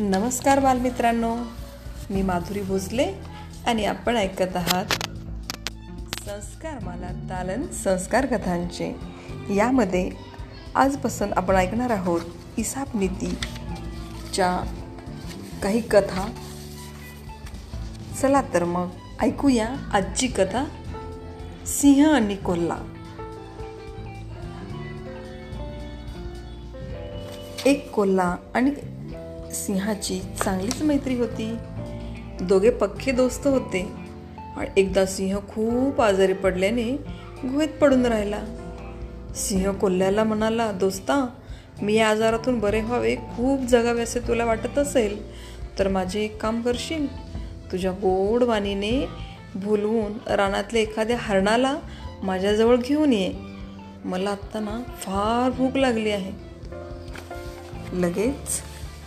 नमस्कार बालमित्रांनो मी माधुरी भोसले आणि आपण ऐकत आहात संस्कार माला दालन संस्कार कथांचे. यामध्ये आजपासून आपण ऐकणार आहोत इसाप नीतीच्या काही कथा. चला तर मग ऐकूया आजची कथा सिंह आणि कोल्हा. एक कोल्हा आणि सिंहाची चांगलीच मैत्री होती. दोघे पक्के दोस्त होते. आणि एकदा सिंह खूप आजारी पडल्याने गुहेत पडून राहिला. सिंह कोल्ह्याला म्हणाला दोस्ता मी या आजारातून बरे व्हावे. खूप जगावे असे तुला वाटत असेल तर माझे एक काम करशील? तुझ्या गोड वाणीने भुलवून रानातल्या एखाद्या हरणाला माझ्याजवळ घेऊन ये. मला आत्ता ना फार भूक लागली आहे. लगेच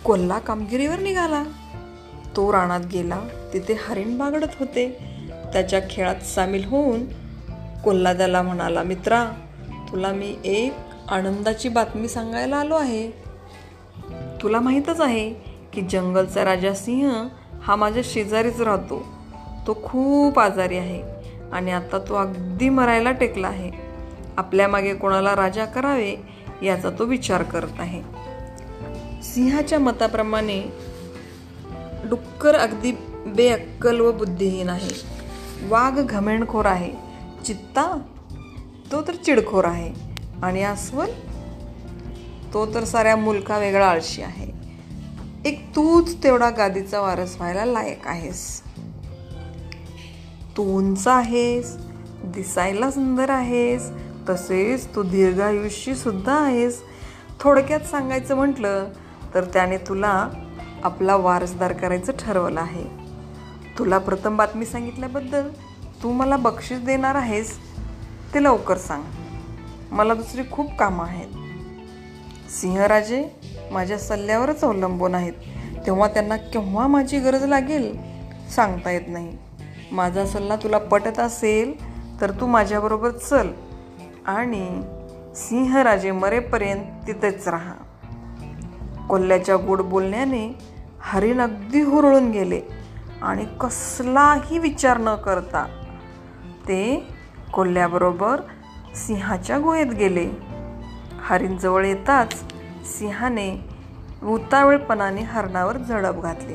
कोल्हा कामगिरीवर निघाला. तो रानात गेला. तिथे हरिण बागडत होते. त्याच्या खेळात सामील होऊन कोल्हा त्याला म्हणाला मित्रा तुला मी एक आनंदाची बातमी सांगायला आलो आहे. तुला माहीतच आहे की जंगलचा राजा सिंह हा माझ्या शेजारीच राहतो. तो खूप आजारी आहे आणि आता तो अगदी मरायला टेकला आहे. आपल्या मागे कोणाला राजा करावे याचा तो विचार करत आहे. सिंहाच्या मताप्रमाणे डुक्कर अगदी बेअक्कल व बुद्धिहीन आहे. वाघ घमेणखोर आहे. चित्ता तो तर चिडखोर आहे. आणि अस्वल तो तर साऱ्या मुलका वेगळा आळशी आहे. एक तूच तेवढा गादीचा वारस व्हायला लायक आहेस. तू उंच आहेस दिसायला सुंदर आहेस तसेच तू दीर्घायुष्य सुद्धा आहेस. थोडक्यात सांगायचं म्हटलं तर त्याने तुला आपला वारसदार करायचं ठरवलं आहे. तुला प्रथम बातमी सांगितल्याबद्दल तू मला बक्षीस देणार आहेस ते लवकर सांग. मला दुसरी खूप कामं आहेत. सिंहराजे माझ्या सल्ल्यावरच अवलंबून आहेत. तेव्हा त्यांना केव्हा माझी गरज लागेल सांगता येत नाही. माझा सल्ला तुला पटत असेल तर तू माझ्याबरोबर चल आणि सिंहराजे मरेपर्यंत तिथेच राहा. कोल्ह्याच्या गोड बोलण्याने हरिण अगदी हुरळून गेले आणि कसलाही विचार न करता ते कोल्ह्याबरोबर सिंहाच्या गुहेत गेले. हरिणजवळ येताच सिंहाने उतावळपणाने हरणावर झडप घातली.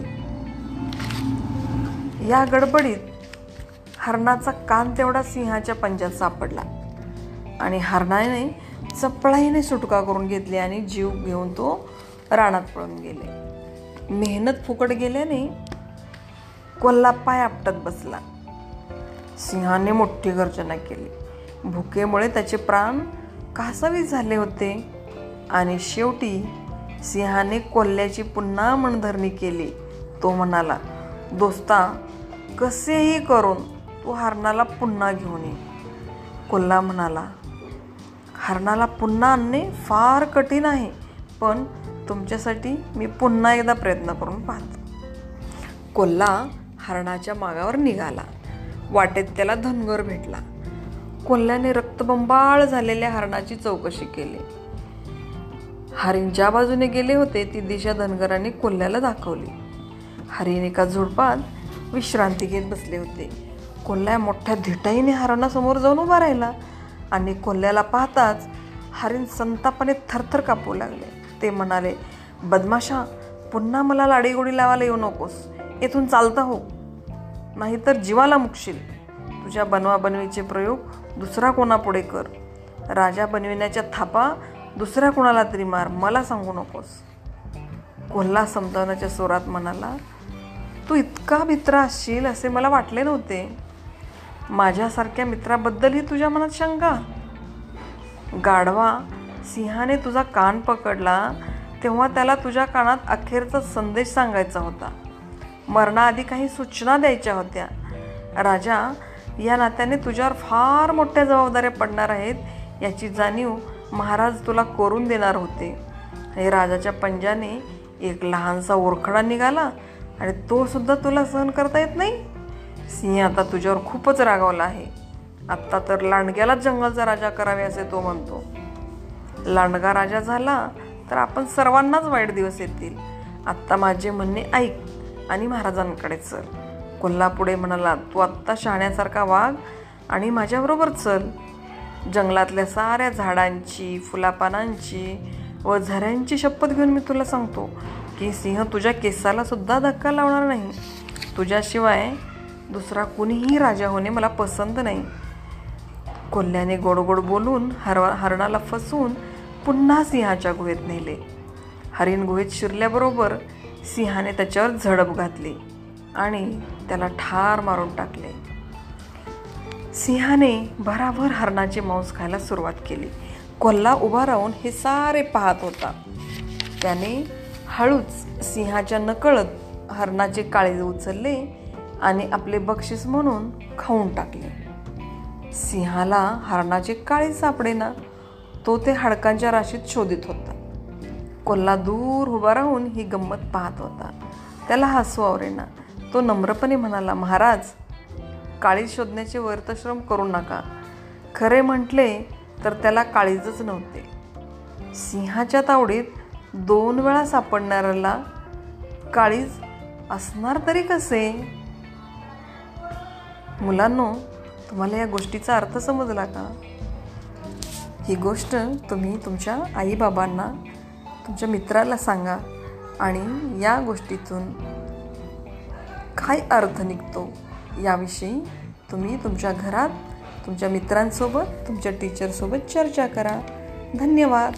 या गडबडीत हरणाचा कान तेवढा सिंहाच्या पंजात सापडला आणि हरणाने चपळाईने सुटका करून घेतली आणि जीव घेऊन तो रानात पळून गेले. मेहनत फुकट गेल्याने कोल्हा पाय आपटत बसला. सिंहाने मोठी गर्जना केली. भुकेमुळे त्याचे प्राण कासावी झाले होते आणि शेवटी सिंहाने कोल्ह्याची पुन्हा मनधरणी केली. तो म्हणाला दोस्ता कसेही करून तू हरणाला पुन्हा घेऊन ये. कोल्हा म्हणाला हरणाला पुन्हा आणणे फार कठीण आहे पण तुमच्यासाठी मी पुन्हा एकदा प्रयत्न करून पाहतो. कोल्हा हरणाच्या मागावर निघाला. वाटेत त्याला धनगर भेटला. कोल्ह्याने रक्तबंबाळ झालेल्या हरणाची चौकशी केली. हरिण ज्या बाजूने गेले होते ती दिशा धनगराने कोल्ह्याला दाखवली. हरिण एका झुडपात विश्रांती घेत बसले होते. कोल्ह्या मोठ्या धिटाईने हरणासमोर जाऊन उभा राहिला आणि कोल्ह्याला पाहताच हरिण संतापाने थरथर कापू लागले. ते म्हणाले बदमाशा पुन्हा मला लाडीगोडी लावायला येऊ नकोस. इथून चालता हो. नाहीतर जीवाला मुकशील. तुझ्या बनवाबनवीचे प्रयोग दुसरा कोणापुढे कर. राजा बनविण्याच्या थापा दुसऱ्या कोणाला तरी मार. मला सांगू नकोस. कोल्हा समजावण्याच्या स्वरात म्हणाला तू इतका मित्र असशील असे मला वाटले नव्हते. माझ्यासारख्या मित्राबद्दलही तुझ्या मनात शंका? गाढवा सिंहाने तुझा कान पकडला तेव्हा त्याला तुझ्या कानात अखेरचा संदेश सांगायचा होता. मरणाआधी काही सूचना द्यायच्या होत्या. राजा या नात्याने तुझ्यावर फार मोठ्या जबाबदाऱ्या पडणार आहेत याची जाणीव महाराज तुला करून देणार होते. हे राजाच्या पंजाने एक लहानसा ओरखडा निघाला आणि तो सुद्धा तुला सहन करता येत नाही? सिंह आता तुझ्यावर खूपच रागावला आहे. आत्ता तर लांडग्यालाच जंगलचा राजा करावे असे तो म्हणतो. लांडगा राजा झाला तर आपण सर्वांनाच वाईट दिवस येतील. आत्ता माझे म्हणणे ऐक आणि महाराजांकडे चल. कोल्हापुढे म्हणाला तू आत्ता शहाण्यासारखा वाघ आणि माझ्याबरोबर चल. जंगलातल्या साऱ्या झाडांची फुलापानांची व झऱ्यांची शपथ घेऊन मी तुला सांगतो की सिंह तुझ्या केसाला सुद्धा धक्का लावणार नाही. तुझ्याशिवाय दुसरा कुणीही राजा होणे मला पसंत नाही. कोल्ह्याने गोड गोड बोलून हर हरणाला फसवून पुन्हा सिंहाच्या गुहेत नेले. हरिण गुहेत शिरल्याबरोबर सिंहाने त्याच्यावर झडप घातली आणि त्याला ठार मारून टाकले. सिंहाने भराभर हरणाचे मांस खायला सुरुवात केली. कोल्हा उभा राहून हे सारे पाहत होता. त्याने हळूच सिंहाच्या नकळत हरणाचे काळे उचलले आणि आपले बक्षीस म्हणून खाऊन टाकले. सिंहाला हरणाचे काळे सापडेना. तो ते हाडकांच्या राशीत शोधित होता. कोल्हा दूर उभा राहून ही गंमत पाहत होता. त्याला हसू आवरेना. तो नम्रपणे म्हणाला महाराज काळीज शोधण्याचे वर्तश्रम करू नका. खरे म्हटले तर त्याला काळीजच नव्हते. सिंहाच्या तावडीत दोन वेळा सापडणाऱ्याला काळीज असणार तरी कसे? मुलांनो तुम्हाला या गोष्टीचा अर्थ समजला का? ही गोष्ट तुम्ही तुमच्या आईबाबांना तुमच्या मित्राला सांगा आणि या गोष्टीतून काय अर्थ निघतो याविषयी तुम्ही तुमच्या घरात तुमच्या मित्रांसोबत तुमच्या टीचरसोबत चर्चा करा. धन्यवाद.